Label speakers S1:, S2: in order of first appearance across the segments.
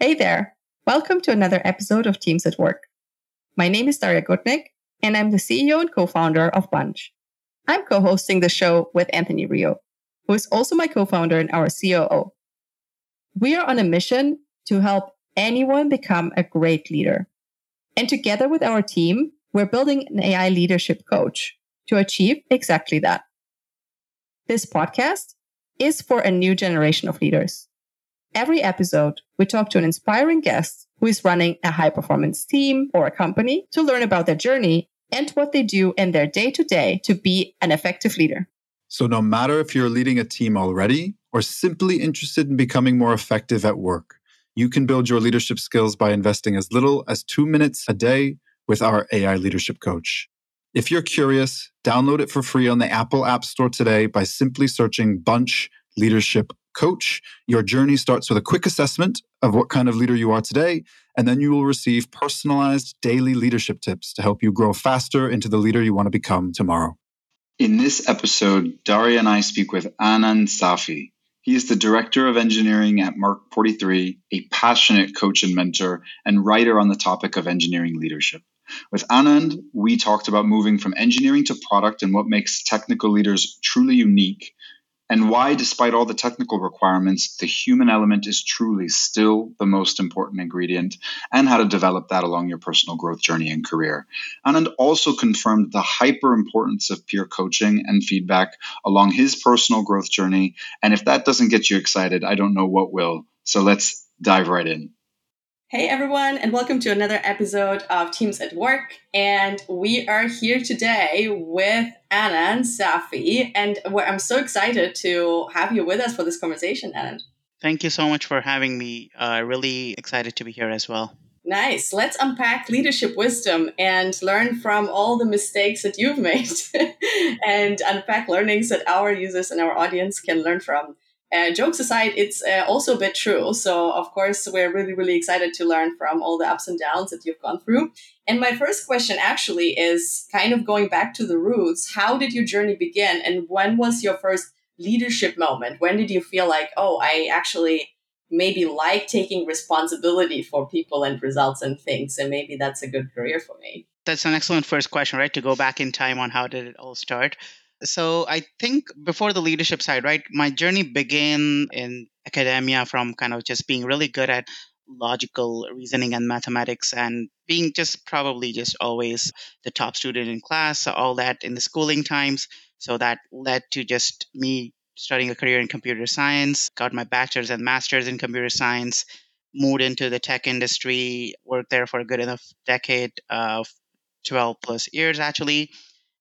S1: Hey there. Welcome to another episode of Teams at Work. My name is Daria Gutnick, and I'm the CEO and co-founder of Bunch. I'm co-hosting the show with Anthony Rio, who is also my co-founder and our COO. We are on a mission to help anyone become a great leader. And together with our team, we're building an AI leadership coach to achieve exactly that. This podcast is for a new generation of leaders. Every episode, we talk to an inspiring guest who is running a high performance team or a company to learn about their journey and what they do in their day to day to be an effective leader.
S2: So, no matter if you're leading a team already or simply interested in becoming more effective at work, you can build your leadership skills by investing as little as two minutes a day with our AI leadership coach. If you're curious, download it for free on the Apple App Store today by simply searching Bunch Leadership coach. Your journey starts with a quick assessment of what kind of leader you are today, and then you will receive personalized daily leadership tips to help you grow faster into the leader you want to become tomorrow.
S3: In this episode, Daria and I speak with Anand Safi. He is the director of engineering at Mark 43, a passionate coach and mentor, and writer on the topic of engineering leadership. With Anand, we talked about moving from engineering to product and what makes technical leaders truly unique, and why, despite all the technical requirements, the human element is truly still the most important ingredient, and how to develop that along your personal growth journey and career. Anand also confirmed the hyper importance of peer coaching and feedback along his personal growth journey. And if that doesn't get you excited, I don't know what will. So let's dive right in.
S1: Hey everyone, and welcome to another episode of Teams at Work. And we are here today with Anand Safi, and I'm so excited to have you with us for this conversation, Anand.
S4: Thank you so much for having me. Uh, really excited to be here as well.
S1: Nice. Let's unpack leadership wisdom and learn from all the mistakes that you've made and unpack learnings that our users and our audience can learn from. Uh, jokes aside, it's uh, also a bit true. So, of course, we're really, really excited to learn from all the ups and downs that you've gone through. And my first question actually is kind of going back to the roots. How did your journey begin? And when was your first leadership moment? When did you feel like, oh, I actually maybe like taking responsibility for people and results and things? And maybe that's a good career for me?
S4: That's an excellent first question, right? To go back in time on how did it all start. So I think before the leadership side, right, my journey began in academia from kind of just being really good at logical reasoning and mathematics and being just probably just always the top student in class, all that in the schooling times. So that led to just me starting a career in computer science, got my bachelor's and master's in computer science, moved into the tech industry, worked there for a good enough decade, of 12 plus years actually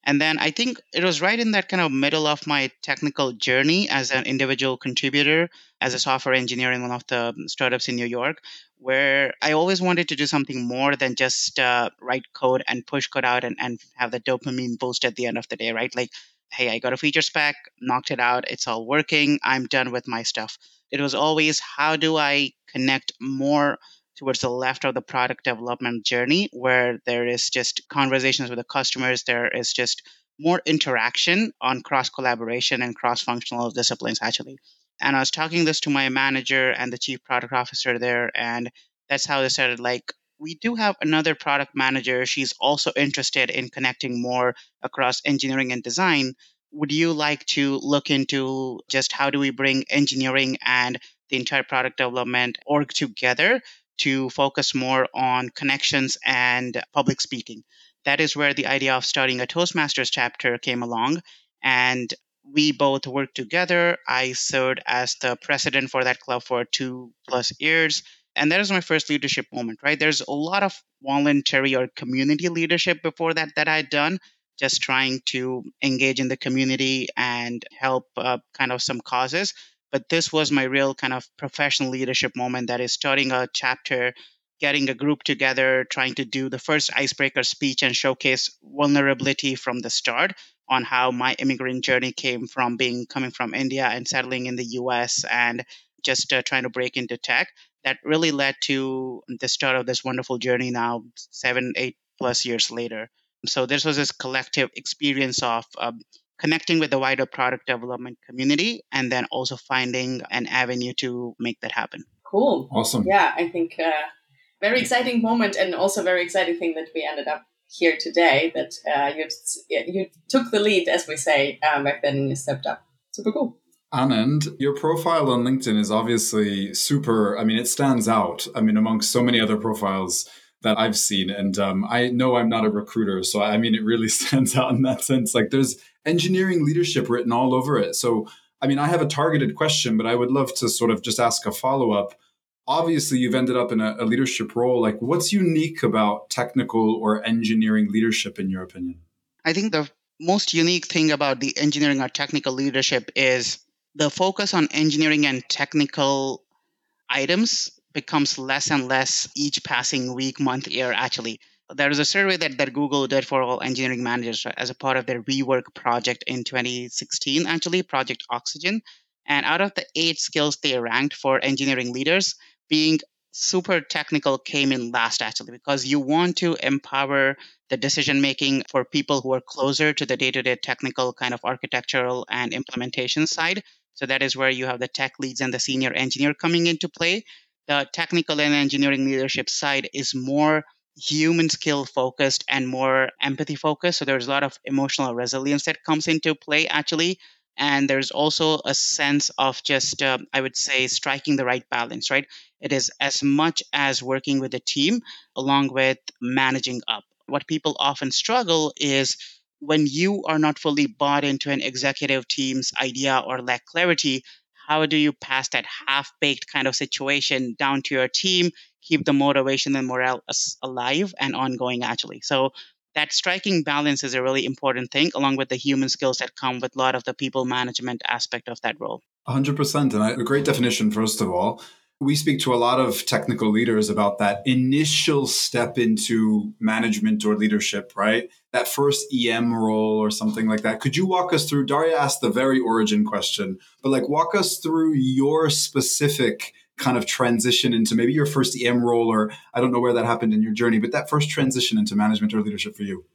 S4: and then I think it was right in that kind of middle of my technical journey as an individual contributor, as a software engineer in one of the startups in New York, where I always wanted to do something more than just uh, write code and push code out and, and have the dopamine boost at the end of the day, right? Like, hey, I got a feature spec, knocked it out, it's all working, I'm done with my stuff. It was always how do I connect more towards the left of the product development journey where there is just conversations with the customers there is just more interaction on cross collaboration and cross functional disciplines actually. And i was talking this to my manager and the chief product officer there and that's how they started like we do have another product manager. She's also interested in connecting more across engineering and design. Would you like to look into just how do we bring engineering and the entire product development org together to focus more on connections and public speaking. That is where the idea of starting a Toastmasters chapter came along. And we both worked together. I served as the president for that club for two plus years. And that was my first leadership moment, right? There's a lot of voluntary or community leadership before that that I'd done, just trying to engage in the community and help uh, kind of some causes but this was my real kind of professional leadership moment that is starting a chapter getting a group together trying to do the first icebreaker speech and showcase vulnerability from the start on how my immigrant journey came from being coming from india and settling in the us and just uh, trying to break into tech. That really led to the start of this wonderful journey now seven eight plus years later. So this was this collective experience of um, connecting with the wider product development community and then also finding an avenue to make that happen.
S1: Cool.
S2: Awesome.
S1: Yeah, I think uh, very exciting moment and also very exciting thing that we ended up here today that uh, you you took the lead, as we say, um, back then and you stepped up. Super cool.
S2: Anand, your profile on LinkedIn is obviously super. I mean, it stands out. I mean, amongst so many other profiles that I've seen. And um, I know I'm not a recruiter. So, I mean, it really stands out in that sense. Like, there's engineering leadership written all over it. So, I mean, I have a targeted question, but I would love to sort of just ask a follow up obviously you've ended up in a, a, leadership role like what's unique about technical or engineering leadership in your opinion
S4: i think the most unique thing about the engineering or technical leadership is the focus on engineering and technical items becomes less and less each passing week month year actually. There was a survey that, that google did for all engineering managers as a part of their rework project in 2016 actually project oxygen. And out of the eight skills they ranked for engineering leaders being super technical came in last actually because you want to empower the decision making for people who are closer to the day-to-day technical kind of architectural and implementation side. So that is where you have the tech leads and the senior engineer coming into play the technical and engineering leadership side is more human skill focused and more empathy focused. So there's a lot of emotional resilience that comes into play actually. And there's also a sense of just uh, i would say striking the right balance right? It is as much as working with a team along with managing up. What people often struggle is when you are not fully bought into an executive team's idea or lack clarity how do you pass that half baked kind of situation down to your team keep the motivation and morale alive and ongoing actually so that striking balance is a really important thing, along with the human skills that come with a lot of the people management aspect of that role.
S2: 100%. And a great definition, first of all. We speak to a lot of technical leaders about that initial step into management or leadership, right? That first EM role or something like that. Could you walk us through? Daria asked the very origin question, but like walk us through your specific kind of transition into maybe your first EM role, or I don't know where that happened in your journey, but that first transition into management or leadership for you?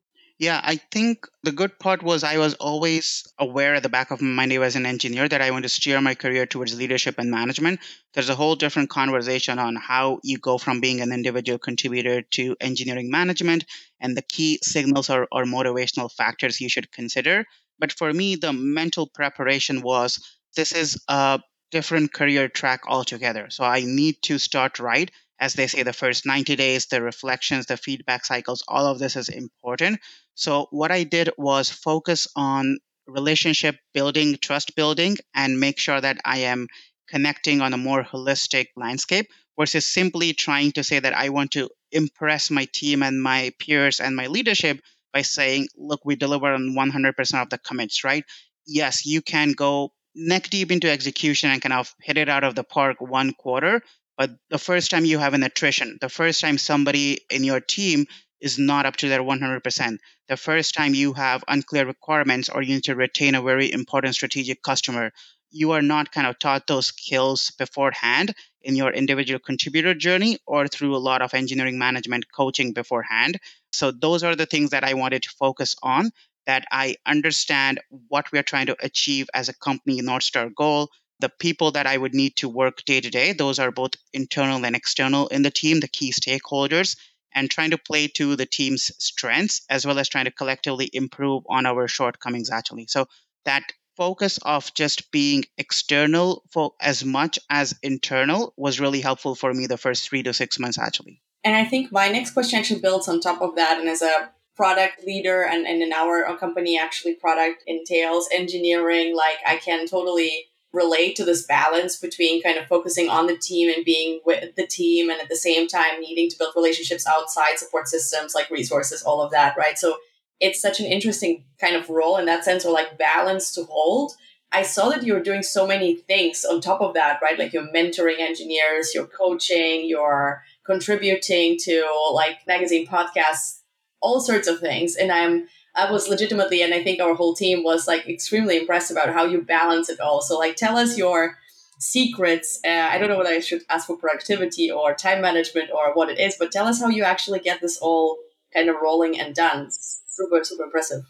S4: Yeah, I think the good part was I was always aware at the back of my mind as an engineer that I want to steer my career towards leadership and management. There's a whole different conversation on how you go from being an individual contributor to engineering management and the key signals or, or motivational factors you should consider. But for me, the mental preparation was this is a different career track altogether. So I need to start right. As they say, the first 90 days, the reflections, the feedback cycles, all of this is important. So what I did was focus on relationship building, trust building, and make sure that I am connecting on a more holistic landscape versus simply trying to say that I want to impress my team and my peers and my leadership by saying, look, we deliver on 100% of the commits, right? Yes, you can go neck deep into execution and kind of hit it out of the park one quarter. But the first time you have an attrition, the first time somebody in your team is not up to their 100%, the first time you have unclear requirements or you need to retain a very important strategic customer, you are not kind of taught those skills beforehand in your individual contributor journey or through a lot of engineering management coaching beforehand. So, those are the things that I wanted to focus on that I understand what we're trying to achieve as a company North Star goal. The people that I would need to work day to day, those are both internal and external in the team, the key stakeholders, and trying to play to the team's strengths as well as trying to collectively improve on our shortcomings, actually. So that focus of just being external for as much as internal was really helpful for me the first three to six months, actually.
S1: And I think my next question actually builds on top of that. And as a product leader and, and in our company actually product entails engineering like i can totally relate to this balance between kind of focusing on the team and being with the team and at the same time needing to build relationships outside support systems like resources all of that right? So it's such an interesting kind of role in that sense or like balance to hold. I saw that you're doing so many things on top of that right? Like you're mentoring engineers you're coaching you're contributing to like magazine podcasts all sorts of things. And I'm I was legitimately, and I think our whole team was like extremely impressed about how you balance it all. So like, tell us your secrets. Uh, I don't know whether I should ask for productivity or time management or what it is, but tell us how you actually get this all kind of rolling and done. Super, super impressive.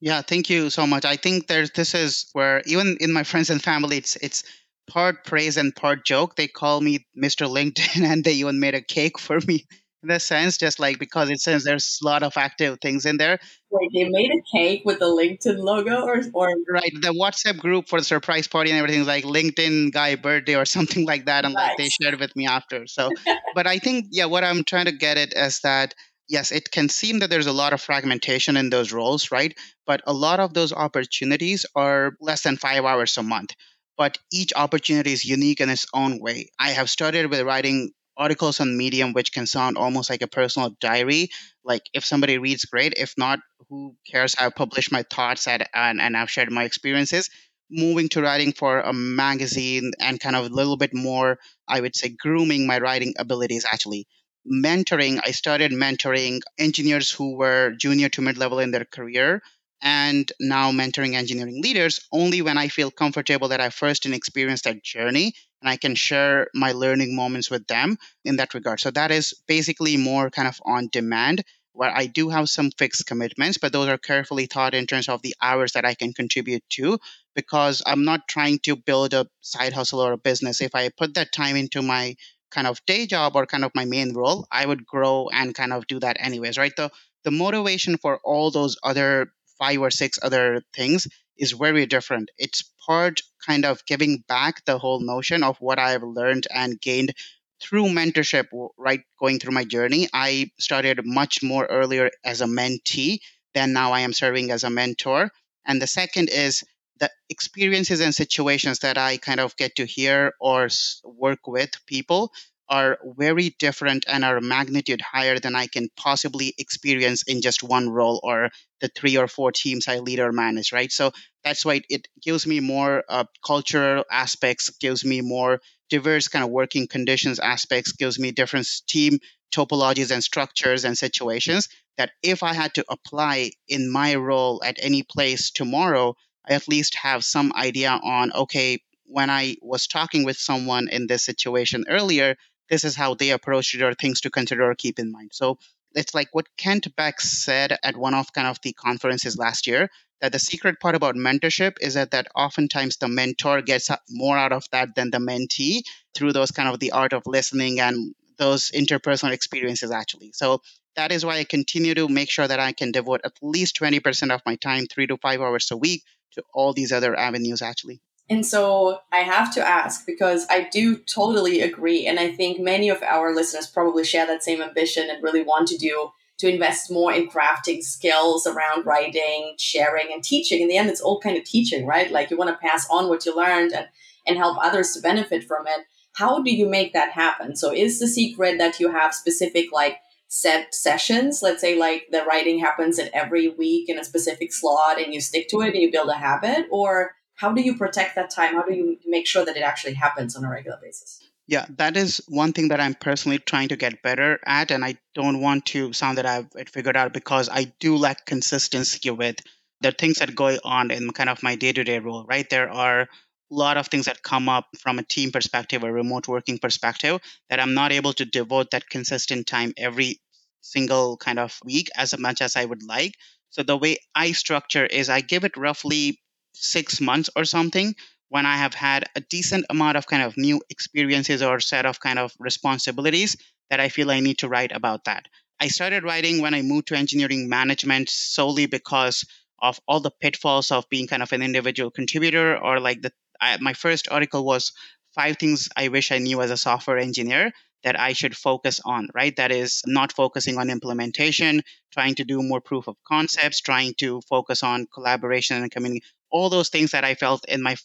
S4: Yeah, thank you so much. I think there's this is where even in my friends and family, it's it's part praise and part joke. They call me Mr. LinkedIn and they even made a cake for me in the sense, just like because it says there's a lot of active things in there.
S1: Wait, they made a cake with the LinkedIn logo or, or
S4: right the WhatsApp group for the surprise party and everything like LinkedIn guy birthday or something like that, and nice. like they shared with me after. So, but I think yeah, what I'm trying to get at is that yes, it can seem that there's a lot of fragmentation in those roles, right? But a lot of those opportunities are less than five hours a month. But each opportunity is unique in its own way. I have started with writing articles on Medium, which can sound almost like a personal diary. Like if somebody reads, great. If not, who cares? I've published my thoughts at, and, and I've shared my experiences. Moving to writing for a magazine and kind of a little bit more, I would say, grooming my writing abilities actually mentoring, I started mentoring engineers who were junior to mid level in their career and now mentoring engineering leaders only when I feel comfortable that I first experienced that journey and I can share my learning moments with them in that regard. So that is basically more kind of on demand where I do have some fixed commitments, but those are carefully thought in terms of the hours that I can contribute to because I'm not trying to build a side hustle or a business. If I put that time into my kind of day job or kind of my main role, I would grow and kind of do that anyways, right? The the motivation for all those other five or six other things is very different. It's part kind of giving back the whole notion of what I've learned and gained through mentorship, right? Going through my journey, I started much more earlier as a mentee than now I am serving as a mentor. And the second is the experiences and situations that I kind of get to hear or work with people are very different and are magnitude higher than I can possibly experience in just one role or the three or four teams I lead or manage, right? So that's why it gives me more uh, cultural aspects, gives me more diverse kind of working conditions aspects, gives me different team topologies and structures and situations that if I had to apply in my role at any place tomorrow, I at least have some idea on, okay, when I was talking with someone in this situation earlier, this is how they approached it or things to consider or keep in mind. So it's like what Kent Beck said at one of kind of the conferences last year that the secret part about mentorship is that that oftentimes the mentor gets more out of that than the mentee through those kind of the art of listening and those interpersonal experiences actually. So that is why I continue to make sure that I can devote at least 20% of my time, three to five hours a week, to all these other avenues actually.
S1: And so I have to ask because I do totally agree. And I think many of our listeners probably share that same ambition and really want to do to invest more in crafting skills around writing, sharing, and teaching. In the end, it's all kind of teaching, right? Like you want to pass on what you learned and, and help others to benefit from it. How do you make that happen? So is the secret that you have specific like set sessions? Let's say like the writing happens at every week in a specific slot and you stick to it and you build a habit or how do you protect that time? How do you make sure that it actually happens on a regular basis?
S4: Yeah, that is one thing that I'm personally trying to get better at. And I don't want to sound that I've figured out because I do lack consistency with the things that go on in kind of my day to day role, right? There are a lot of things that come up from a team perspective or remote working perspective that I'm not able to devote that consistent time every single kind of week as much as I would like. So the way I structure is I give it roughly six months or something when I have had a decent amount of kind of new experiences or set of kind of responsibilities that I feel I need to write about that. I started writing when I moved to engineering management solely because of all the pitfalls of being kind of an individual contributor or like the I, my first article was five things I wish I knew as a software engineer that I should focus on, right? That is not focusing on implementation, trying to do more proof of concepts, trying to focus on collaboration and community, all those things that I felt in my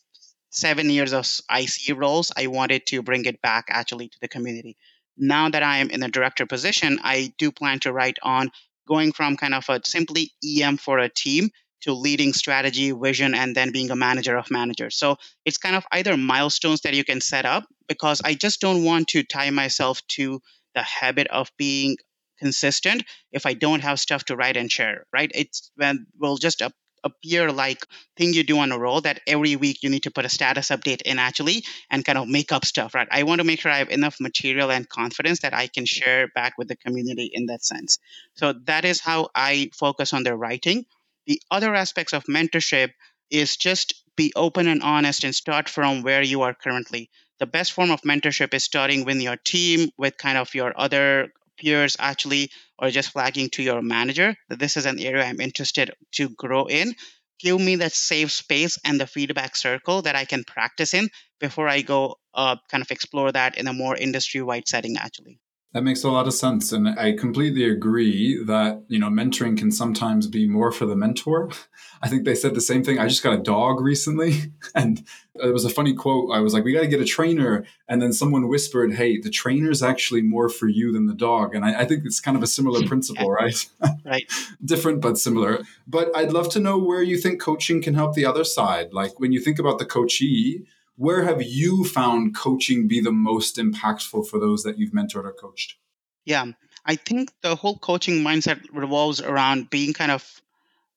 S4: seven years of IC roles, I wanted to bring it back actually to the community. Now that I am in a director position, I do plan to write on going from kind of a simply EM for a team to leading strategy, vision, and then being a manager of managers. So it's kind of either milestones that you can set up because I just don't want to tie myself to the habit of being consistent if I don't have stuff to write and share, right? It's when we'll just appear like thing you do on a role that every week you need to put a status update in actually and kind of make up stuff, right? I want to make sure I have enough material and confidence that I can share back with the community in that sense. So that is how I focus on the writing. The other aspects of mentorship, is just be open and honest and start from where you are currently. The best form of mentorship is starting with your team, with kind of your other peers actually, or just flagging to your manager that this is an area I'm interested to grow in. Give me that safe space and the feedback circle that I can practice in before I go uh, kind of explore that in a more industry wide setting, actually.
S2: That makes a lot of sense. And I completely agree that, you know, mentoring can sometimes be more for the mentor. I think they said the same thing. I just got a dog recently and it was a funny quote. I was like, we got to get a trainer. And then someone whispered, hey, the trainer's actually more for you than the dog. And I, I think it's kind of a similar principle, right?
S4: right.
S2: Different, but similar. But I'd love to know where you think coaching can help the other side. Like when you think about the coachee, where have you found coaching be the most impactful for those that you've mentored or coached?
S4: Yeah, I think the whole coaching mindset revolves around being kind of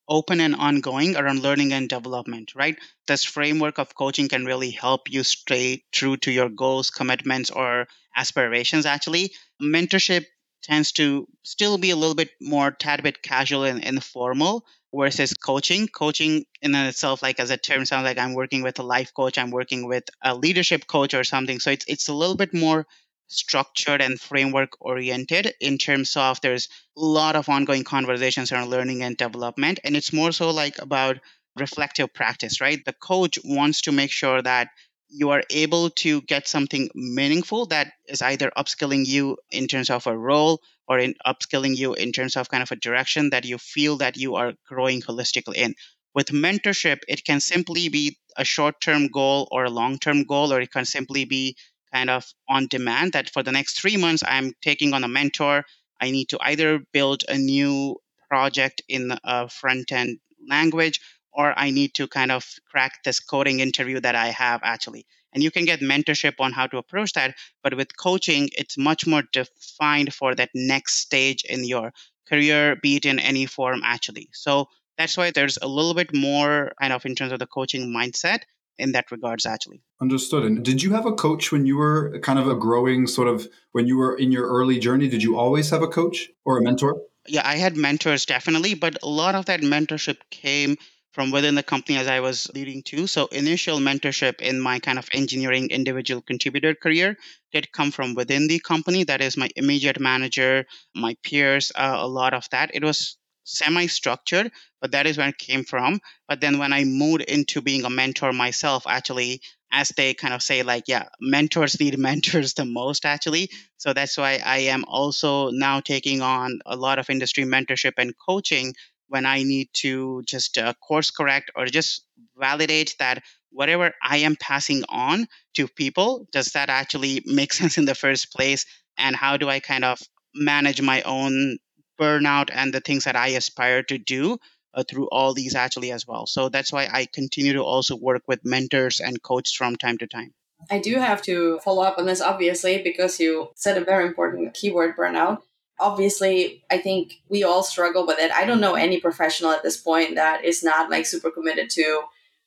S4: open and ongoing around learning and development, right? This framework of coaching can really help you stay true to your goals, commitments, or aspirations, actually. Mentorship tends to still be a little bit more tad bit casual and informal versus coaching. Coaching in itself, like as a term, sounds like I'm working with a life coach, I'm working with a leadership coach or something. So it's it's a little bit more structured and framework oriented in terms of there's a lot of ongoing conversations around learning and development. And it's more so like about reflective practice, right? The coach wants to make sure that you are able to get something meaningful that is either upskilling you in terms of a role or in upskilling you in terms of kind of a direction that you feel that you are growing holistically in. With mentorship, it can simply be a short term goal or a long term goal, or it can simply be kind of on demand that for the next three months, I'm taking on a mentor. I need to either build a new project in a front end language or I need to kind of crack this coding interview that I have actually. And you can get mentorship on how to approach that. But with coaching, it's much more defined for that next stage in your career, be it in any form actually. So that's why there's a little bit more kind of in terms of the coaching mindset in that regards actually
S2: understood and did you have a coach when you were kind of a growing sort of when you were in your early journey did you always have a coach or a mentor
S4: yeah i had mentors definitely but a lot of that mentorship came from within the company as I was leading to. So initial mentorship in my kind of engineering individual contributor career did come from within the company. That is my immediate manager, my peers, uh, a lot of that. It was semi-structured, but that is where it came from. But then when I moved into being a mentor myself, actually, as they kind of say, like, yeah, mentors need mentors the most, actually. So that's why I am also now taking on a lot of industry mentorship and coaching when I need to just uh, course correct or just validate that whatever I am passing on to people, does that actually make sense in the first place? And how do I kind of manage my own burnout and the things that I aspire to do uh, through all these actually as well? So that's why I continue to also work with mentors and coaches from time to time.
S1: I do have to follow up on this, obviously, because you said a very important keyword burnout obviously i think we all struggle with it. I don't know any professional at this point that is not like super committed to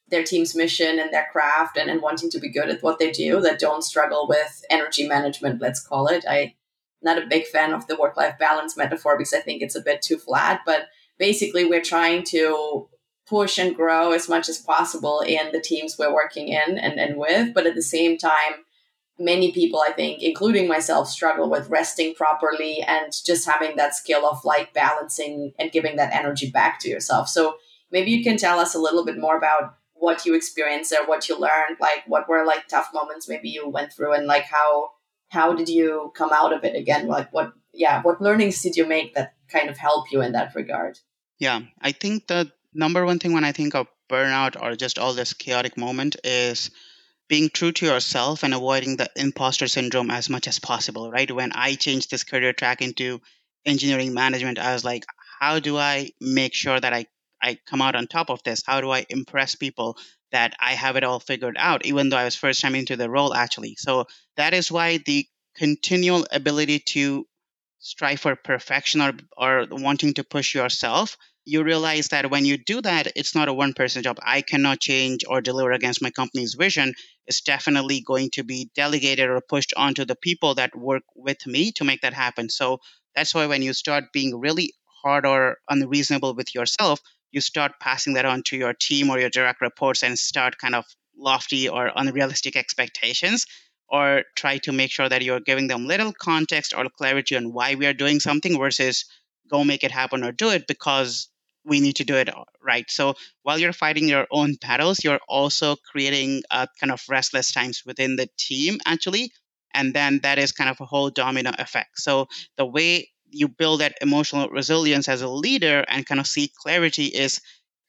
S1: their team's mission and their craft and, and wanting to be good at what they do that don't struggle with energy management let's call it. I'm not a big fan of the work life balance metaphor because i think it's a bit too flat but basically we're trying to push and grow as much as possible in the teams we're working in and, and with but at the same time many people, I think, including myself, struggle with resting properly and just having that skill of like balancing and giving that energy back to yourself. So maybe you can tell us a little bit more about what you experienced there, what you learned, like what were like tough moments maybe you went through and like how how did you come out of it again? Like what yeah, what learnings did you make that kind of help you in that regard?
S4: Yeah, I think the number one thing when I think of burnout or just all this chaotic moment is being true to yourself and avoiding the imposter syndrome as much as possible, right? When I changed this career track into engineering management, I was like, how do I make sure that I, I come out on top of this? How do I impress people that I have it all figured out, even though I was first time into the role actually? So that is why the continual ability to strive for perfection or, or wanting to push yourself you realize that when you do that, it's not a one person job. I cannot change or deliver against my company's vision. It's definitely going to be delegated or pushed onto the people that work with me to make that happen. So that's why when you start being really hard or unreasonable with yourself, you start passing that on to your team or your direct reports and start kind of lofty or unrealistic expectations or try to make sure that you're giving them little context or clarity on why we are doing something versus go make it happen or do it because we need to do it right. So while you're fighting your own battles, you're also creating a kind of restless times within the team, actually. And then that is kind of a whole domino effect. So the way you build that emotional resilience as a leader and kind of see clarity is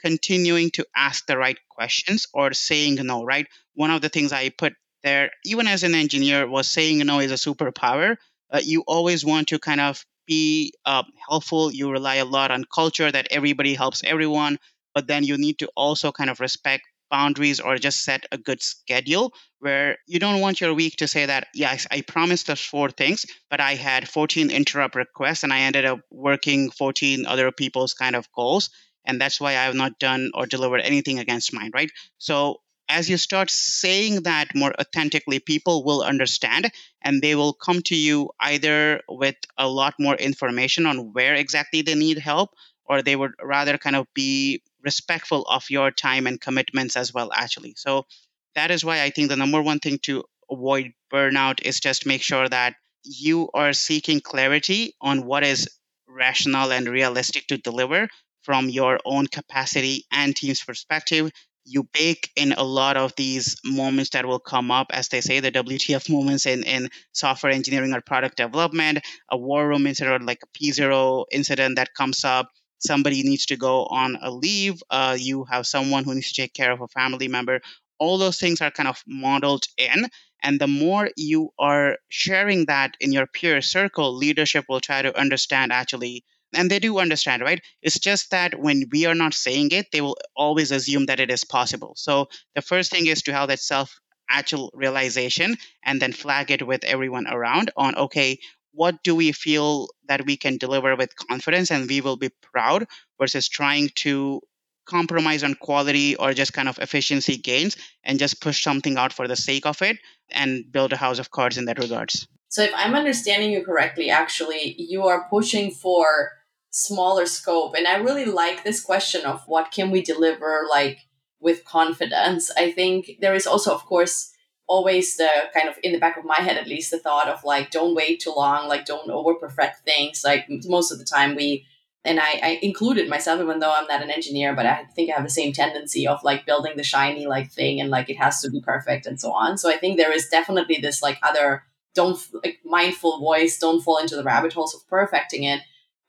S4: continuing to ask the right questions or saying no, right? One of the things I put there, even as an engineer, was saying no is a superpower. Uh, you always want to kind of be uh, helpful. You rely a lot on culture that everybody helps everyone, but then you need to also kind of respect boundaries or just set a good schedule where you don't want your week to say that yes i promised us four things but i had 14 interrupt requests and i ended up working 14 other people's kind of goals and that's why i have not done or delivered anything against mine right so as you start saying that more authentically, people will understand and they will come to you either with a lot more information on where exactly they need help, or they would rather kind of be respectful of your time and commitments as well, actually. So that is why I think the number one thing to avoid burnout is just make sure that you are seeking clarity on what is rational and realistic to deliver from your own capacity and team's perspective you bake in a lot of these moments that will come up, as they say, the WTF moments in, in software engineering or product development, a war room incident, or like a P0 incident that comes up. Somebody needs to go on a leave. Uh, you have someone who needs to take care of a family member. All those things are kind of modeled in. And the more you are sharing that in your peer circle, leadership will try to understand actually and they do understand right? It's just that when we are not saying it they will always assume that it is possible. So the first thing is to have that self actual realization and then flag it with everyone around on okay what do we feel that we can deliver with confidence and we will be proud versus trying to compromise on quality or just kind of efficiency gains and just push something out for the sake of it and build a house of cards in that regards.
S1: So if i'm understanding you correctly actually you are pushing for smaller scope. And i really like this question of what can we deliver like with confidence. I think there is also of course always the kind of in the back of my head at least the thought of like don't wait too long like don't over perfect things. Like most of the time we and I, I included myself even though i'm not an engineer but i think i have the same tendency of like building the shiny like thing and like it has to be perfect and so on. So i think there is definitely this like other don't like mindful voice don't fall into the rabbit holes of perfecting it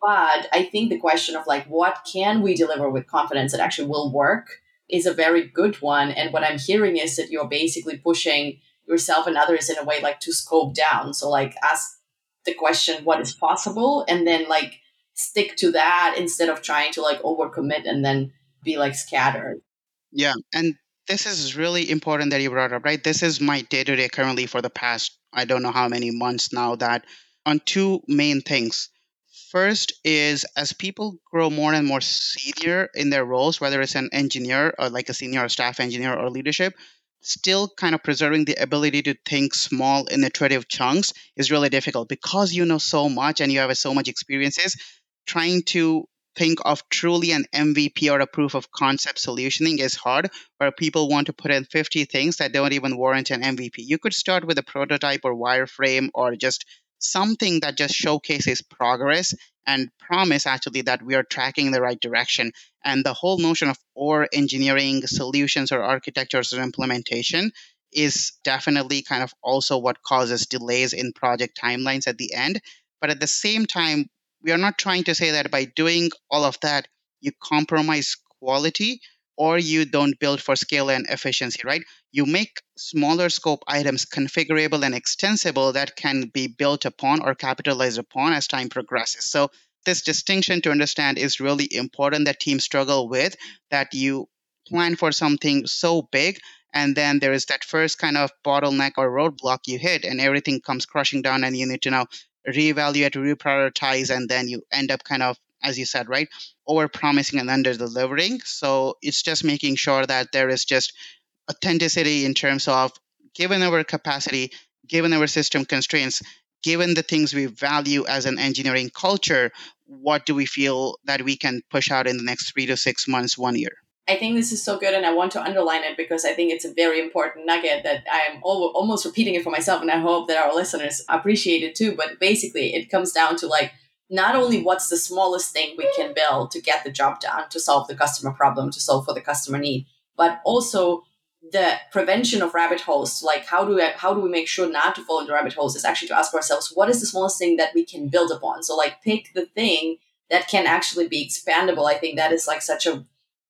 S1: but I think the question of like, what can we deliver with confidence that actually will work is a very good one. And what I'm hearing is that you're basically pushing yourself and others in a way like to scope down. So like ask the question, what is possible? And then like stick to that instead of trying to like overcommit and then be like scattered.
S4: Yeah. And this is really important that you brought up, right? This is my day to day currently for the past, I don't know how many months now that on two main things First is as people grow more and more senior in their roles, whether it's an engineer or like a senior staff engineer or leadership, still kind of preserving the ability to think small in iterative chunks is really difficult. Because you know so much and you have so much experiences trying to think of truly an mvp or a proof of concept solutioning is hard where people want to put in 50 things that don't even warrant an mvp you could start with a prototype or wireframe or just something that just showcases progress and promise actually that we are tracking in the right direction. And the whole notion of or engineering solutions or architectures or implementation is definitely kind of also what causes delays in project timelines at the end. But at the same time, we are not trying to say that by doing all of that, you compromise quality or you don't build for scale and efficiency, right? You make smaller scope items configurable and extensible that can be built upon or capitalized upon as time progresses. So this distinction to understand is really important that teams struggle with that you plan for something so big and then there is that first kind of bottleneck or roadblock you hit and everything comes crushing down and you need to now reevaluate reprioritize and then you end up kind of as you said, right? Over promising and under delivering. So it's just making sure that there is just authenticity in terms of given our capacity, given our system constraints, given the things we value as an engineering culture, what do we feel that we can push out in the next three to six months, one year?
S1: I think this is so good, and I want to underline it because I think it's a very important nugget that I'm almost repeating it for myself, and I hope that our listeners appreciate it too. But basically, it comes down to like not only what's the smallest thing we can build to get the job done, to solve the customer problem, to solve for the customer need, but also the prevention of rabbit holes. Like how do we, how do we make sure not to fall into rabbit holes? Is actually to ask ourselves what is the smallest thing that we can build upon. So like pick the thing that can actually be expandable. I think that is like such a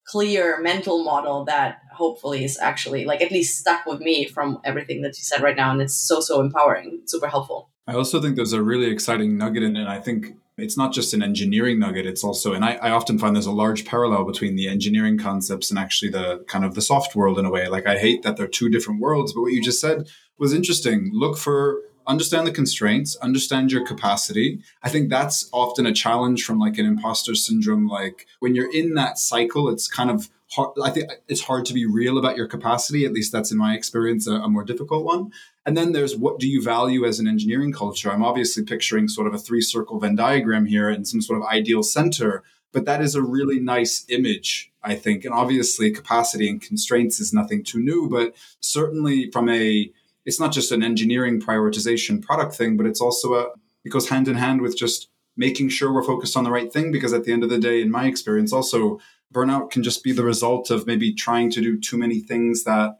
S1: clear mental model that hopefully is actually like at least stuck with me from everything that you said right now and it's so so empowering super helpful
S2: i also think there's a really exciting nugget in it i think it's not just an engineering nugget it's also and I, I often find there's a large parallel between the engineering concepts and actually the kind of the soft world in a way. Like i hate that they're two different worlds but what you just said was interesting. Look for understand the constraints understand your capacity. I think that's often a challenge from like an imposter syndrome like when you're in that cycle it's kind of hard i think it's hard to be real about your capacity at least that's in my experience a, a more difficult one and then there's what do you value as an engineering culture i'm obviously picturing sort of a three circle venn diagram here and some sort of ideal center but that is a really nice image i think and obviously capacity and constraints is nothing too new but certainly from a it's not just an engineering prioritization product thing, but it's also a it goes hand in hand with just making sure we're focused on the right thing. Because at the end of the day, in my experience, also burnout can just be the result of maybe trying to do too many things that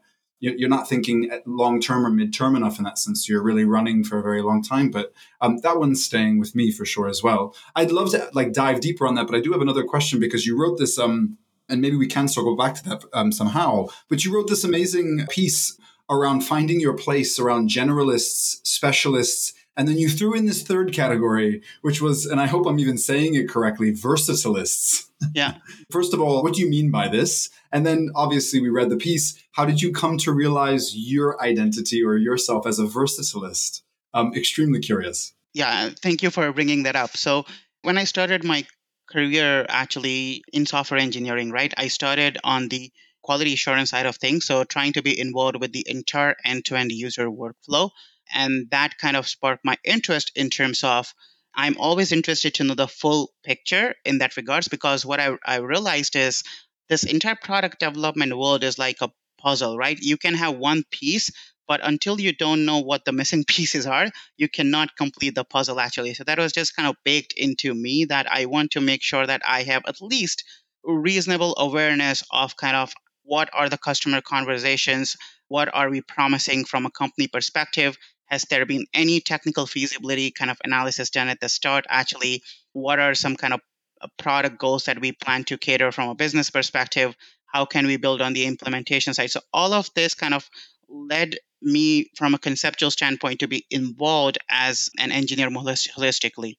S2: you're not thinking long term or mid term enough in that sense. You're really running for a very long time, but um, that one's staying with me for sure as well. I'd love to like dive deeper on that, but I do have another question because you wrote this, um, and maybe we can circle back to that um, somehow. But you wrote this amazing piece around finding your place around generalists, specialists, and then you threw in this third category, which was, and I hope I'm even saying it correctly, versatilists.
S4: Yeah.
S2: First of all, what do you mean by this? And then obviously we read the piece. How did you come to realize your identity or yourself as a versatilist? I'm extremely curious.
S4: Yeah, thank you for bringing that up. So when I started my career actually in software engineering, right, I started on the quality assurance side of things. So trying to be involved with the entire end-to-end user workflow. And that kind of sparked my interest in terms of I'm always interested to know the full picture in that regards because what I, I realized is this entire product development world is like a puzzle, right? You can have one piece, but until you don't know what the missing pieces are, you cannot complete the puzzle actually. So that was just kind of baked into me that I want to make sure that I have at least reasonable awareness of kind of what are the customer conversations what are we promising from a company perspective has there been any technical feasibility kind of analysis done at the start? Actually what are some kind of uh, product goals that we plan to cater from a business perspective? How can we build on the implementation side? So all of this kind of led me from a conceptual standpoint to be involved as an engineer holistically.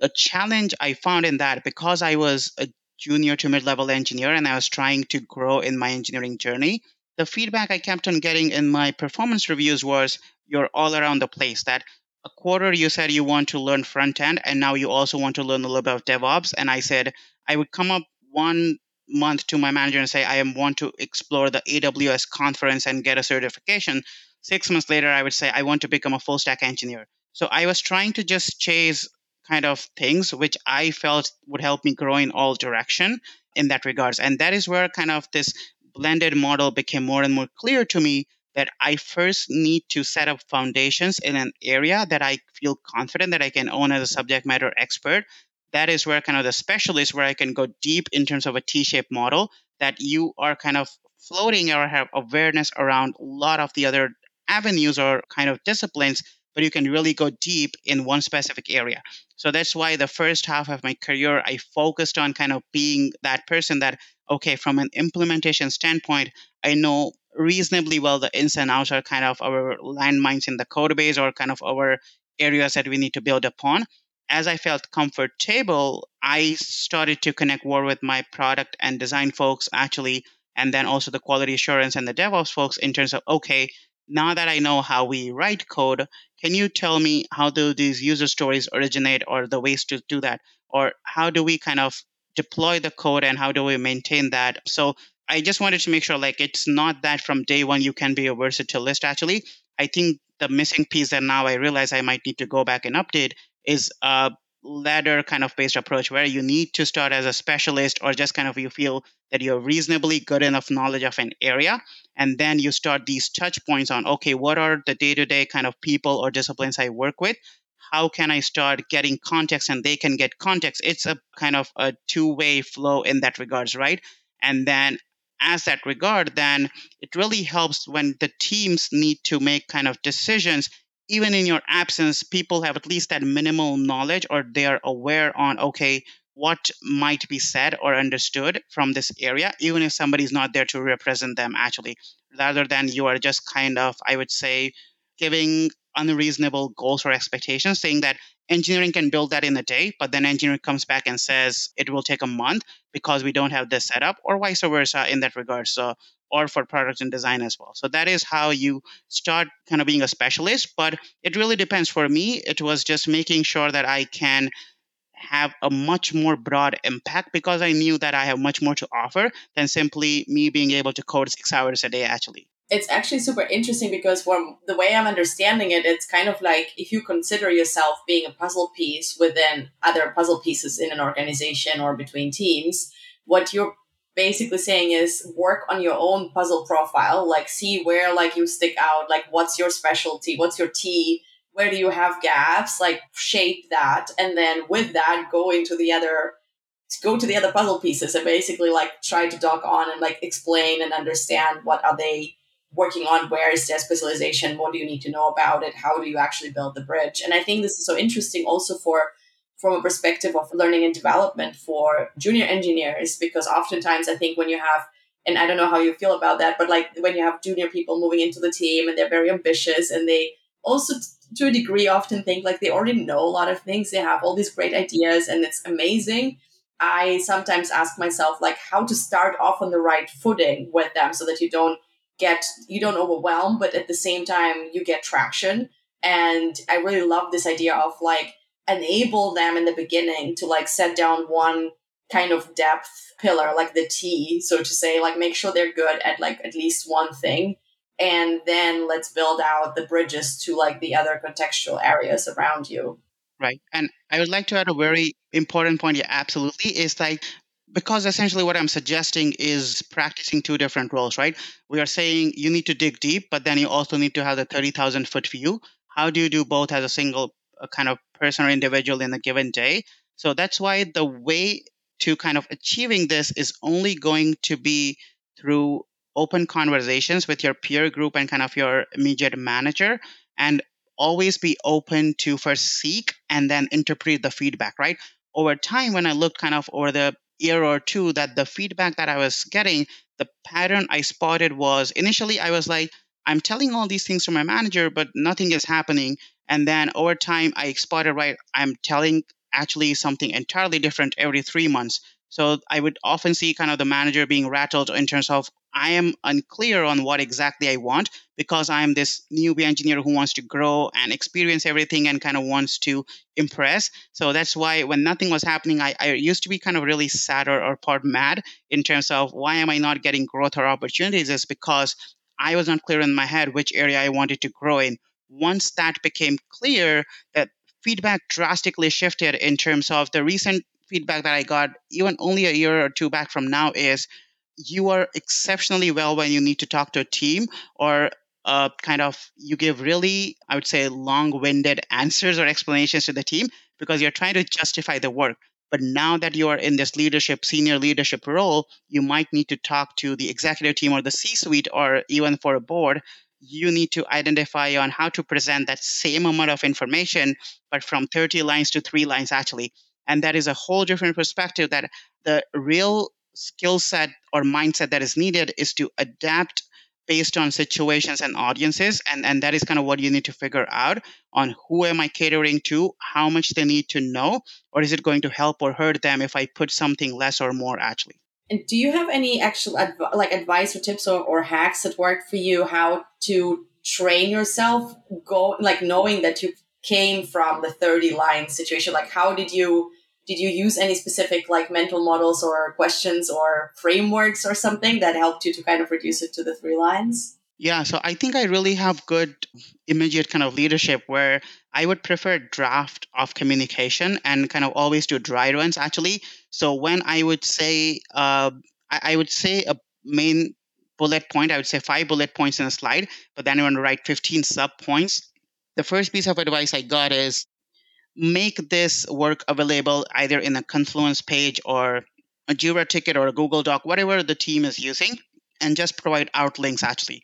S4: The challenge i found in that because i was a junior to mid level engineer and I was trying to grow in my engineering journey, the feedback I kept on getting in my performance reviews was you're all around the place. That a quarter you said you want to learn front end, and now you also want to learn a little bit of DevOps. And I said I would come up one month to my manager and say I want to explore the AWS conference and get a certification. Six months later, I would say I want to become a full stack engineer. So I was trying to just chase kind of things which I felt would help me grow in all direction in that regards. And that is where kind of this blended model became more and more clear to me that I first need to set up foundations in an area that I feel confident that I can own as a subject matter expert. That is where kind of the specialist, where I can go deep in terms of a T-shaped model that you are kind of floating or have awareness around a lot of the other avenues or kind of disciplines but you can really go deep in one specific area. So that's why the first half of my career, I focused on kind of being that person that, okay, from an implementation standpoint, I know reasonably well the ins and outs are kind of our landmines in the code base or kind of our areas that we need to build upon. As I felt comfortable, I started to connect more with my product and design folks actually, and then also the quality assurance and the DevOps folks in terms of, okay, now that I know how we write code, can you tell me how do these user stories originate or the ways to do that? Or how do we kind of deploy the code and how do we maintain that? So I just wanted to make sure like it's not that from day one you can be a versatilist actually. I think the missing piece that now I realize I might need to go back and update is a ladder kind of based approach where you need to start as a specialist or just kind of you feel that you have reasonably good enough knowledge of an area. And then you start these touch points on okay what are the day-to-day kind of people or disciplines i work with? How can i start getting context and they can get context? It's a kind of a two-way flow in that regards right? And then as that regard then it really helps when the teams need to make kind of decisions even in your absence, people have at least that minimal knowledge or they are aware on, okay, what might be said or understood from this area, even if somebody's not there to represent them actually, rather than you are just kind of, I would say, giving unreasonable goals or expectations, saying that engineering can build that in a day, but then engineering comes back and says it will take a month because we don't have this set up, or vice versa in that regard. So or for product and design as well. So that is how you start kind of being a specialist. But it really depends. For me, it was just making sure that I can have a much more broad impact because I knew that I have much more to offer than simply me being able to code six hours a day, actually.
S1: It's actually super interesting because from the way I'm understanding it, it's kind of like if you consider yourself being a puzzle piece within other puzzle pieces in an organization or between teams, what you're basically saying is work on your own puzzle profile like see where like you stick out like what's your specialty what's your t where do you have gaps like shape that and then with that go into the other go to the other puzzle pieces and basically like try to dock on and like explain and understand what are they working on where is their specialization what do you need to know about it how do you actually build the bridge. And i think this is so interesting also for from a perspective of learning and development for junior engineers because oftentimes i think when you have and i don't know how you feel about that but like when you have junior people moving into the team and they're very ambitious and they also to a degree often think like they already know a lot of things they have all these great ideas and it's amazing i sometimes ask myself like how to start off on the right footing with them so that you don't get you don't overwhelm but at the same time you get traction. And i really love this idea of like enable them in the beginning to like set down one kind of depth pillar like the t so to say like make sure they're good at like at least one thing. And then let's build out the bridges to like the other contextual areas around you.
S4: Right. And i would like to add a very important point. Yeah absolutely. Is like because essentially what i'm suggesting is practicing two different roles right? We are saying you need to dig deep but then you also need to have the 30000 foot view. How do you do both as a single a kind of person or individual in a given day. So that's why the way to kind of achieving this is only going to be through open conversations with your peer group and kind of your immediate manager and always be open to first seek and then interpret the feedback right over time when i looked kind of over the year or two that the feedback that i was getting the pattern i spotted was initially i was like i'm telling all these things to my manager but nothing is happening and then over time, I spotted right, I'm telling actually something entirely different every three months. So I would often see kind of the manager being rattled in terms of I am unclear on what exactly I want because I'm this newbie engineer who wants to grow and experience everything and kind of wants to impress. So that's why when nothing was happening, I, I used to be kind of really sad or, or part mad in terms of why am I not getting growth or opportunities is because I was not clear in my head which area I wanted to grow in once that became clear, that feedback drastically shifted in terms of the recent feedback that I got, even only a year or two back from now, is you are exceptionally well when you need to talk to a team or uh, kind of you give really, I would say, long winded answers or explanations to the team because you're trying to justify the work. But now that you are in this leadership, senior leadership role, you might need to talk to the executive team or the C suite or even for a board you need to identify on how to present that same amount of information, but from 30 lines to three lines actually. And that is a whole different perspective that the real skill set or mindset that is needed is to adapt based on situations and audiences and, and that is kind of what you need to figure out on who am i catering to how much they need to know or is it going to help or hurt them if i put something less or more actually
S1: and do you have any actual adv- like advice or tips or, or hacks that work for you how to train yourself go like knowing that you came from the 30 line situation? Like how did you did you use any specific like mental models or questions or frameworks or something that helped you to kind of reduce it to the three lines
S4: Yeah, so I think I really have good immediate kind of leadership where I would prefer draft of communication and kind of always do dry runs actually. So when I would say, uh, I, I would say a main bullet point, I would say five bullet points in a slide, but then I want to write 15 sub points. The first piece of advice I got is make this work available either in a Confluence page or a Jira ticket or a Google Doc, whatever the team is using, and just provide out links actually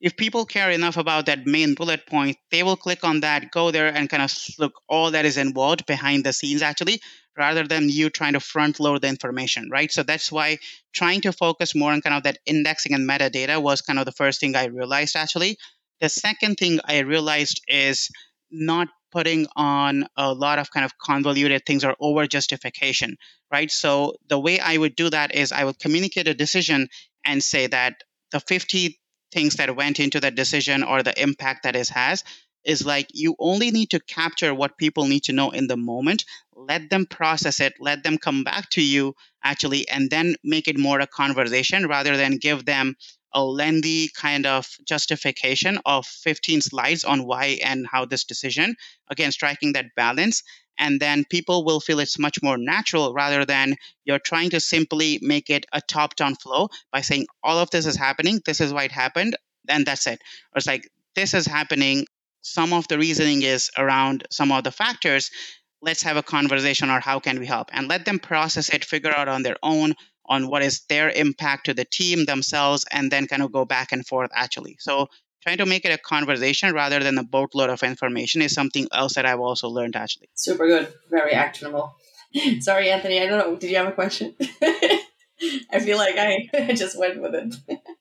S4: if people care enough about that main bullet point, they will click on that, go there, and kind of look all that is involved behind the scenes actually, rather than you trying to front load the information, right? So that's why trying to focus more on kind of that indexing and metadata was kind of the first thing I realized actually. The second thing I realized is not putting on a lot of kind of convoluted things or over justification, right? So the way I would do that is I would communicate a decision and say that the 50 things that went into that decision or the impact that it has is like you only need to capture what people need to know in the moment let them process it let them come back to you actually and then make it more a conversation rather than give them a lengthy kind of justification of 15 slides on why and how this decision again striking that balance and then people will feel it's much more natural rather than you're trying to simply make it a top down flow by saying all of this is happening this is why it happened and that's it. Or it's like this is happening. Some of the reasoning is around some of the factors. Let's have a conversation or how can we help and let them process it figure out on their own on what is their impact to the team themselves and then kind of go back and forth actually so trying to make it a conversation rather than a boatload of information is something else that I've also learned actually.
S1: Super good. Very actionable. Sorry, Anthony, I don't know. Did you have a question? I feel like I just went with it.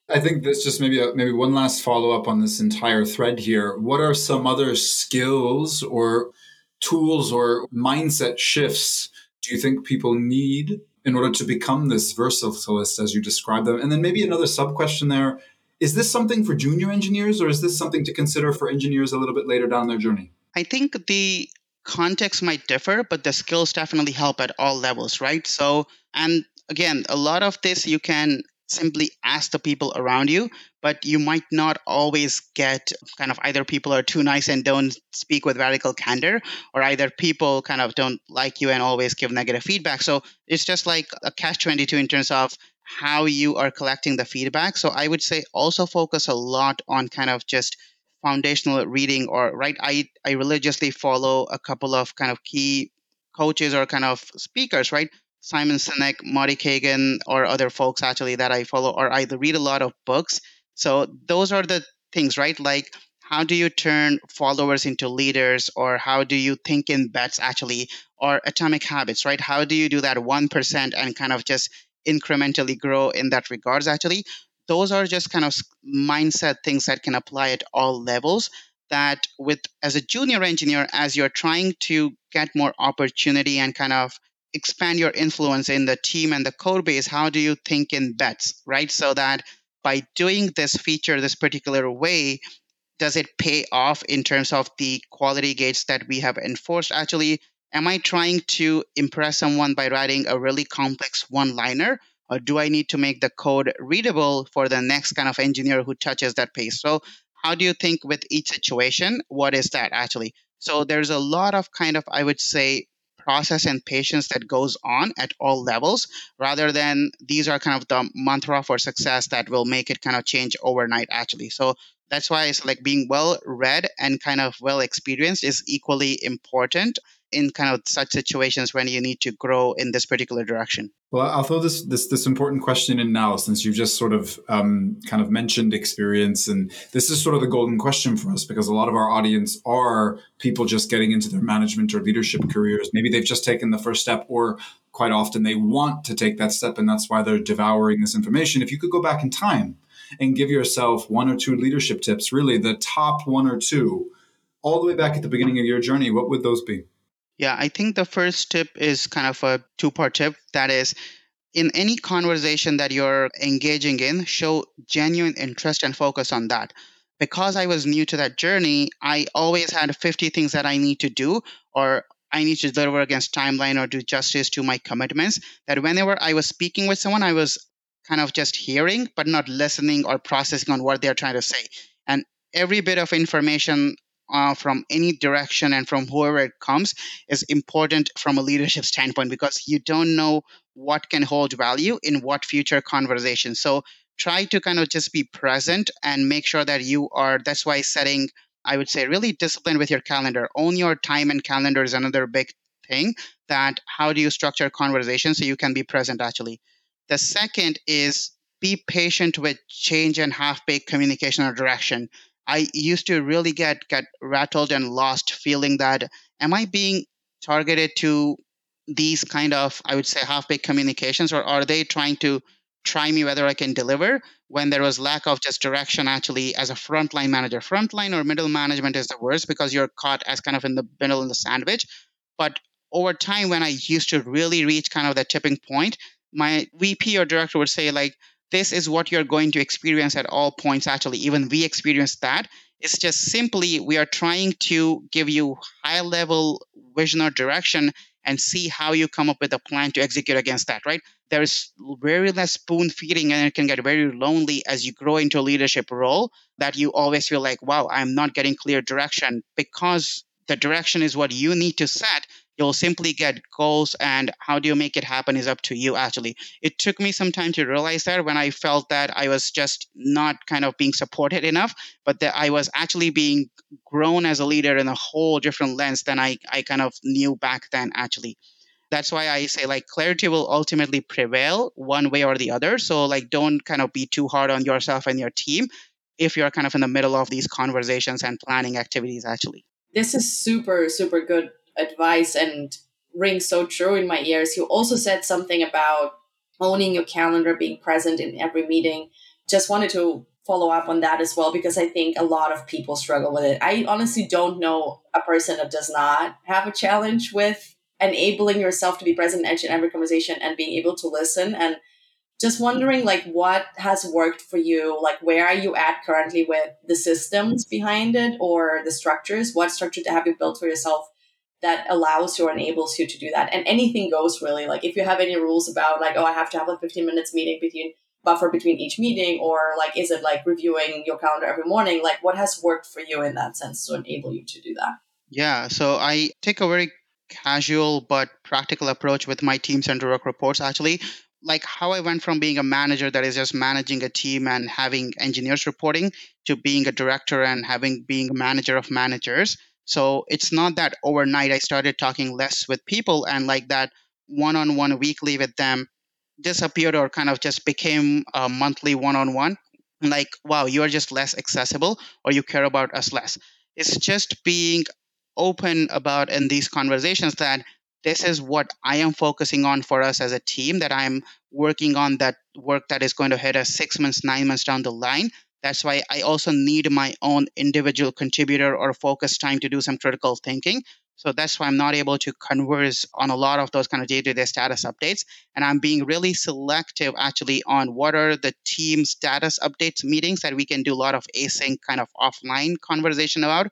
S2: I think this just maybe a, maybe one last follow up on this entire thread here. What are some other skills or tools or mindset shifts do you think people need in order to become this versatilist as you describe them? And then maybe another sub question there is this something for junior engineers or is this something to consider for engineers a little bit later down their journey?
S4: I think the context might differ, but the skills definitely help at all levels, right? So, and again, a lot of this you can simply ask the people around you, but you might not always get kind of either people are too nice and don't speak with radical candor, or either people kind of don't like you and always give negative feedback. So it's just like a catch 22 in terms of how you are collecting the feedback. So I would say also focus a lot on kind of just foundational reading or right I I religiously follow a couple of kind of key coaches or kind of speakers, right? Simon Sinek, Marty Cagan, or other folks actually that I follow, or I read a lot of books. So those are the things, right? Like how do you turn followers into leaders or how do you think in bets actually or atomic habits right how do you do that 1% and kind of just incrementally grow in that regards actually those are just kind of mindset things that can apply at all levels that with as a junior engineer as you're trying to get more opportunity and kind of expand your influence in the team and the code base how do you think in bets right so that by doing this feature this particular way does it pay off in terms of the quality gates that we have enforced actually am I trying to impress someone by writing a really complex one liner? Or do I need to make the code readable for the next kind of engineer who touches that page? So, how do you think with each situation? What is that actually? So, there's a lot of kind of, I would say, process and patience that goes on at all levels rather than these are kind of the mantra for success that will make it kind of change overnight actually. So that's why it's like being well read and kind of well experienced is equally important in kind of such situations when you need to grow in this particular direction?
S2: Well, I'll throw this this this important question in now, since you've just sort of um, kind of mentioned experience, and this is sort of the golden question for us because a lot of our audience are people just getting into their management or leadership careers. Maybe they've just taken the first step, or quite often they want to take that step, and that's why they're devouring this information. If you could go back in time and give yourself one or two leadership tips, really the top one or two, all the way back at the beginning of your journey, what would those be?
S4: Yeah, I think the first tip is kind of a two part tip. That is, in any conversation that you're engaging in, show genuine interest and focus on that. Because I was new to that journey, I always had 50 things that I need to do, or I need to deliver against timeline or do justice to my commitments. That whenever I was speaking with someone, I was kind of just hearing, but not listening or processing on what they're trying to say. And every bit of information uh, from any direction and from whoever it comes is important from a leadership standpoint because you don't know what can hold value in what future conversation. So try to kind of just be present and make sure that you are, that's why setting, I would say, really disciplined with your calendar. Own your time and calendar is another big thing that how do you structure conversation so you can be present actually. The second is be patient with change and half-baked communication or direction. I used to really get get rattled and lost feeling that am I being targeted to these kind of I would say half-baked communications or are they trying to try me whether I can deliver when there was lack of just direction actually as a frontline manager. Frontline or middle management is the worst because you're caught as kind of in the middle in the sandwich. But over time when I used to really reach kind of the tipping point, my VP or director would say like this is what you're going to experience at all points actually even we experience that. It's just simply we are trying to give you high level vision or direction and see how you come up with a plan to execute against that right? There's very less spoon feeding and it can get very lonely as you grow into a leadership role that you always feel like wow i'm not getting clear direction because the direction is what you need to set you'll simply get goals and how do you make it happen is up to you actually. It took me some time to realize that when i felt that i was just not kind of being supported enough but that i was actually being grown as a leader in a whole different lens than i, I kind of knew back then actually. That's why i say like clarity will ultimately prevail one way or the other. So like don't kind of be too hard on yourself and your team if you're kind of in the middle of these conversations and planning activities actually.
S1: This is super super good advice and rings so true in my ears. You also said something about owning your calendar, being present in every meeting. Just wanted to follow up on that as well because I think a lot of people struggle with it. I honestly don't know a person that does not have a challenge with enabling yourself to be present in every conversation and being able to listen and just wondering like what has worked for you like where are you at currently with the systems behind it or the structures what structure have you built for yourself that allows you or enables you to do that. And anything goes really. Like if you have any rules about like, oh, I have to have a 15 minutes meeting between buffer between each meeting, or like is it like reviewing your calendar every morning? Like what has worked for you in that sense to enable you to do that?
S4: Yeah. So I take a very casual but practical approach with my teams and direct reports actually like how I went from being a manager that is just managing a team and having engineers reporting to being a director and having being a manager of managers. So it's not that overnight I started talking less with people and like that one on one weekly with them disappeared or kind of just became a monthly one on one. Like, wow, you are just less accessible or you care about us less. It's just being open about in these conversations that this is what I am focusing on for us as a team, that I'm working on that work that is going to hit us six months, nine months down the line. That's why I also need my own individual contributor or focus time to do some critical thinking. So that's why I'm not able to converse on a lot of those kind of day to day status updates. And I'm being really selective actually on what are the team status updates meetings that we can do a lot of async kind of offline conversation about.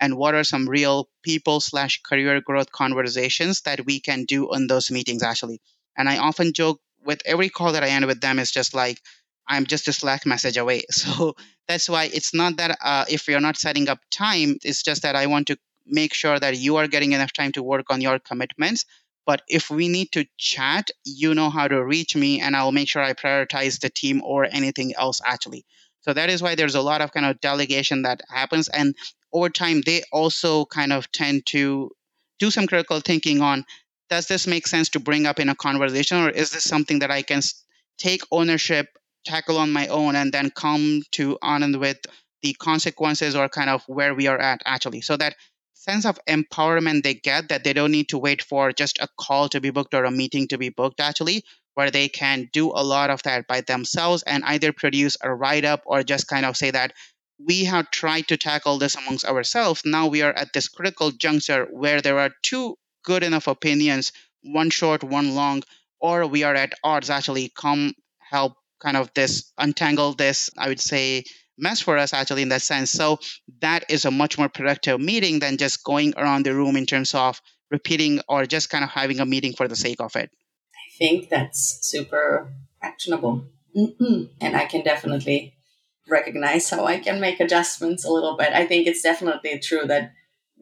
S4: And what are some real people slash career growth conversations that we can do in those meetings actually. And I often joke with every call that I end with them is just like, I'm just a Slack message away. So that's why it's not that uh, if you're not setting up time, it's just that I want to make sure that you are getting enough time to work on your commitments. But if we need to chat, you know how to reach me, and I'll make sure I prioritize the team or anything else actually. So that is why there's a lot of kind of delegation that happens. And over time, they also kind of tend to do some critical thinking on does this make sense to bring up in a conversation, or is this something that I can take ownership tackle on my own and then come to Anand with the consequences or kind of where we are at actually. So that sense of empowerment they get that they don't need to wait for just a call to be booked or a meeting to be booked actually where they can do a lot of that by themselves and either produce a write up or just kind of say that we have tried to tackle this amongst ourselves now we are at this critical juncture where there are two good enough opinions one short one long or we are at odds actually come help kind of this untangle this, I would say, mess for us actually in that sense. So that is a much more productive meeting than just going around the room in terms of repeating or just kind of having a meeting for the sake of it.
S1: I think that's super actionable. Mm-hmm. And I can definitely recognize how I can make adjustments a little bit. I think it's definitely true that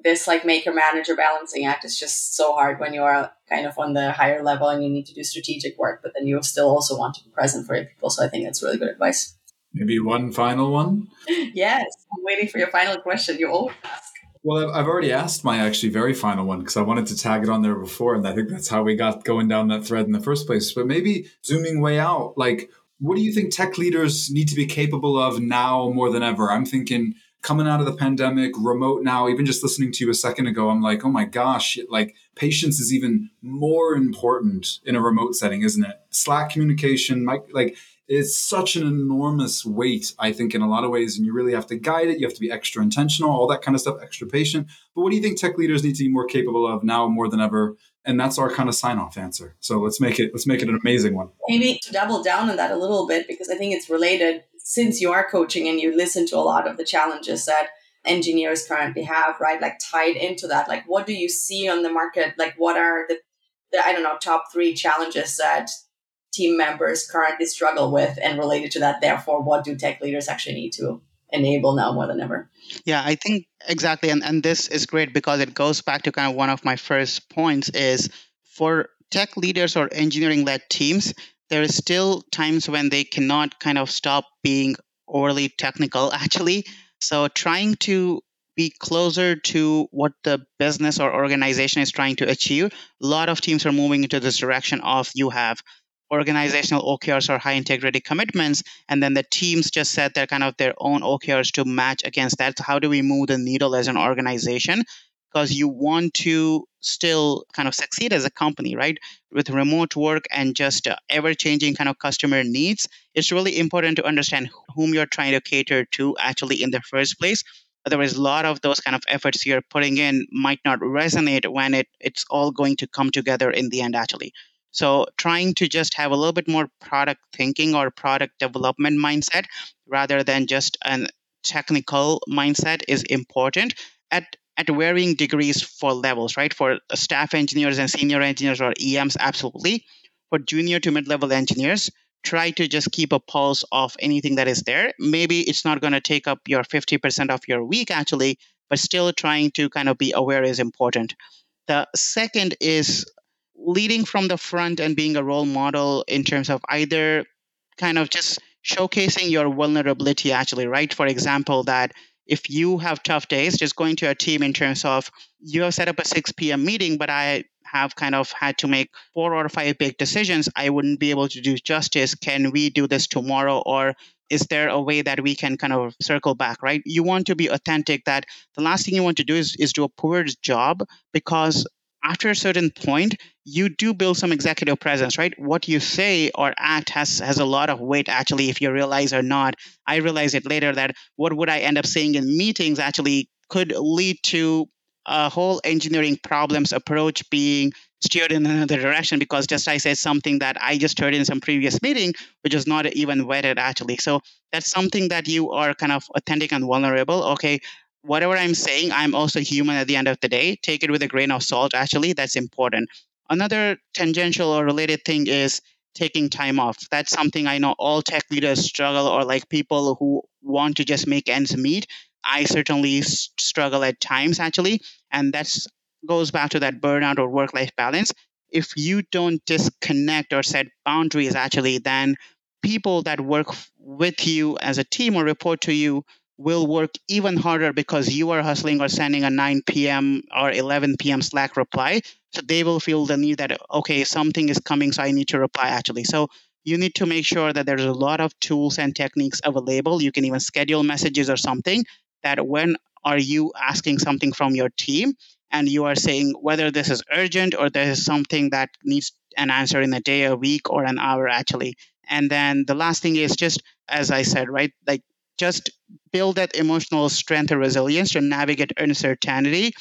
S1: this like maker manager balancing act is just so hard when you are kind of on the higher level and you need to do strategic work, but then you still also want to be present for your people. So I think that's really good advice.
S2: Maybe one final one.
S1: yes, I'm waiting for your final question. You always ask.
S2: Well, I've already asked my actually very final one because I wanted to tag it on there before, and I think that's how we got going down that thread in the first place. But maybe zooming way out, like, what do you think tech leaders need to be capable of now more than ever? I'm thinking coming out of the pandemic, remote now, even just listening to you a second ago, I'm like, oh my gosh, like patience is even more important in a remote setting, isn't it? Slack communication, like it's such an enormous weight, I think, in a lot of ways. And you really have to guide it. You have to be extra intentional, all that kind of stuff, extra patient. But what do you think tech leaders need to be more capable of now more than ever? And that's our kind of sign off answer. So let's make it let's make it an amazing one.
S1: Maybe to double down on that a little bit, because I think it's related since you are coaching and you listen to a lot of the challenges that engineers currently have, right? Like tied into that. Like what do you see on the market? Like what are the, the I don't know, top three challenges that team members currently struggle with and related to that therefore what do tech leaders actually need to enable now more than ever
S4: yeah i think exactly and, and this is great because it goes back to kind of one of my first points is for tech leaders or engineering led teams there is still times when they cannot kind of stop being overly technical actually so trying to be closer to what the business or organization is trying to achieve a lot of teams are moving into this direction of you have organizational OKRs or high integrity commitments, and then the teams just set their kind of their own OKRs to match against that. So how do we move the needle as an organization? Because you want to still kind of succeed as a company, right? With remote work and just uh, ever changing kind of customer needs, it's really important to understand whom you're trying to cater to actually in the first place. Otherwise, a lot of those kind of efforts you're putting in might not resonate when it, it's all going to come together in the end, actually. So trying to just have a little bit more product thinking or product development mindset rather than just a technical mindset is important at at varying degrees for levels, right? For staff engineers and senior engineers or EMs, absolutely. For junior to mid-level engineers, try to just keep a pulse of anything that is there. Maybe it's not going to take up your 50% of your week actually, but still trying to kind of be aware is important. The second is leading from the front and being a role model in terms of either kind of just showcasing your vulnerability actually right for example that if you have tough days just going to a team in terms of you have set up a 6 p.m meeting but i have kind of had to make four or five big decisions i wouldn't be able to do justice. Can we do this tomorrow or is there a way that we can kind of circle back right? You want to be authentic that the last thing you want to do is, is do a poor job because after a certain point, you do build some executive presence, right? What you say or act has has a lot of weight actually, if you realize or not. I realized it later that what would I end up saying in meetings actually could lead to a whole engineering problems approach being steered in another direction because just I said something that I just heard in some previous meeting, which is not even vetted actually. So that's something that you are kind of authentic and vulnerable. Okay, whatever I'm saying, I'm also human at the end of the day. Take it with a grain of salt, actually. That's important. Another tangential or related thing is taking time off. That's something I know all tech leaders struggle, or like people who want to just make ends meet. I certainly struggle at times, actually. And that goes back to that burnout or work life balance. If you don't disconnect or set boundaries, actually, then people that work with you as a team or report to you will work even harder because you are hustling or sending a 9 p.m. or 11 p.m. Slack reply. So they will feel the need that, okay, something is coming, so I need to reply actually. So you need to make sure that there's a lot of tools and techniques available. You can even schedule messages or something that when are you asking something from your team and you are saying whether this is urgent or there is something that needs an answer in a day, a week, or an hour actually. And then the last thing is just, as I said, right, like just build that emotional strength and resilience to navigate uncertainty.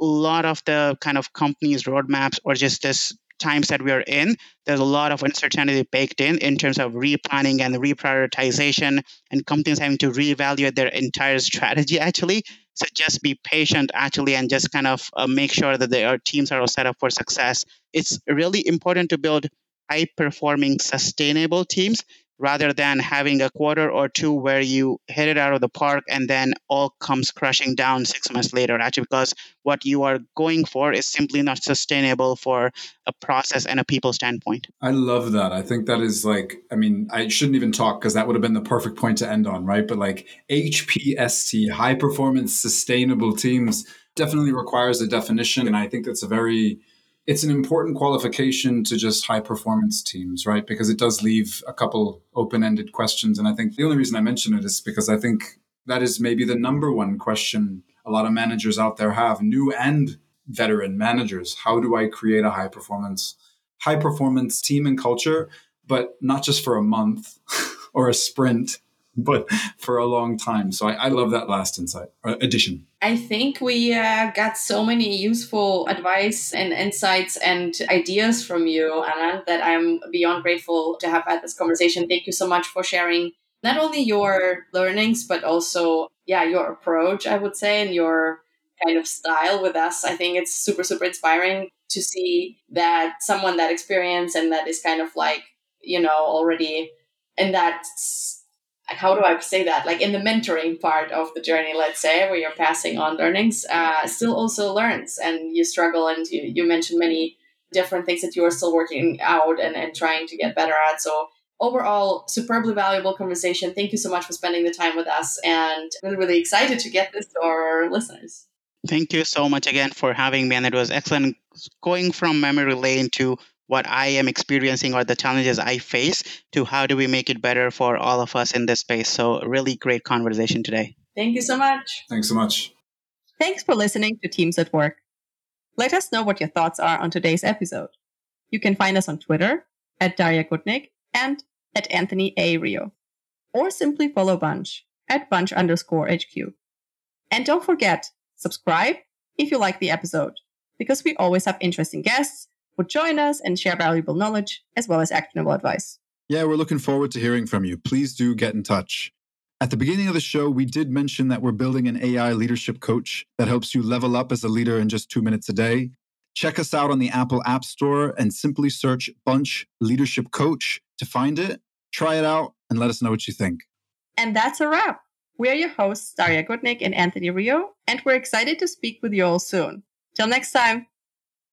S4: A lot of the kind of companies' roadmaps or just this times that we are in, there's a lot of uncertainty baked in in terms of replanning and reprioritization, and companies having to reevaluate their entire strategy actually. So just be patient actually, and just kind of uh, make sure that their teams are all set up for success. It's really important to build high performing, sustainable teams rather than having a quarter or two where you hit it out of the park and then all comes crushing down six months later actually because what you are going for is simply not sustainable for a process and a people standpoint.
S2: I love that. I think that is like i mean i shouldn't even talk because that would have been the perfect point to end on right? But like hpst high performance sustainable teams definitely requires a definition and i think that's a very it's an important qualification to just high performance teams, right? Because it does leave a couple open ended questions. And I think the only reason I mention it is because I think that is maybe the number one question a lot of managers out there have, new and veteran managers. How do I create a high performance, high performance team and culture, but not just for a month or a sprint, but for a long time. So I, I love that last insight uh, addition.
S1: I think we uh, got so many useful advice and insights and ideas from you, Anna, that I'm beyond grateful to have had this conversation. Thank you so much for sharing not only your learnings, but also, yeah, your approach, I would say, and your kind of style with us. I think it's super, super inspiring to see that someone that experienced and that is kind of like, you know, already in that how do I say that? Like in the mentoring part of the journey, let's say, where you're passing on learnings, uh, still also learns and you struggle and you, you mentioned many different things that you are still working out and, and trying to get better at. So overall, superbly valuable conversation. Thank you so much for spending the time with us and really, really excited to get this to our listeners.
S4: Thank you so much again for having me. And it was excellent going from memory lane to what I am experiencing or the challenges I face to how do we make it better for all of us in this space. So, really great conversation today.
S1: Thank you so much.
S2: Thanks so much.
S1: Thanks for listening to Teams at Work. Let us know what your thoughts are on today's episode. You can find us on Twitter at Daria Gutnick and at Anthony A. Rio, or simply follow Bunch at Bunch underscore HQ. And don't forget, subscribe if you like the episode, because we always have interesting guests would join us and share valuable knowledge as well as actionable advice.
S2: Yeah, we're looking forward to hearing from you. Please do get in touch. At the beginning of the show, we did mention that we're building an AI leadership coach that helps you level up as a leader in just two minutes a day. Check us out on the Apple App Store and simply search Bunch Leadership Coach to find it. Try it out and let us know what you think.
S1: And that's a wrap. We're your hosts, Daria Gutnick and Anthony Rio, and we're excited to speak with you all soon. Till next time.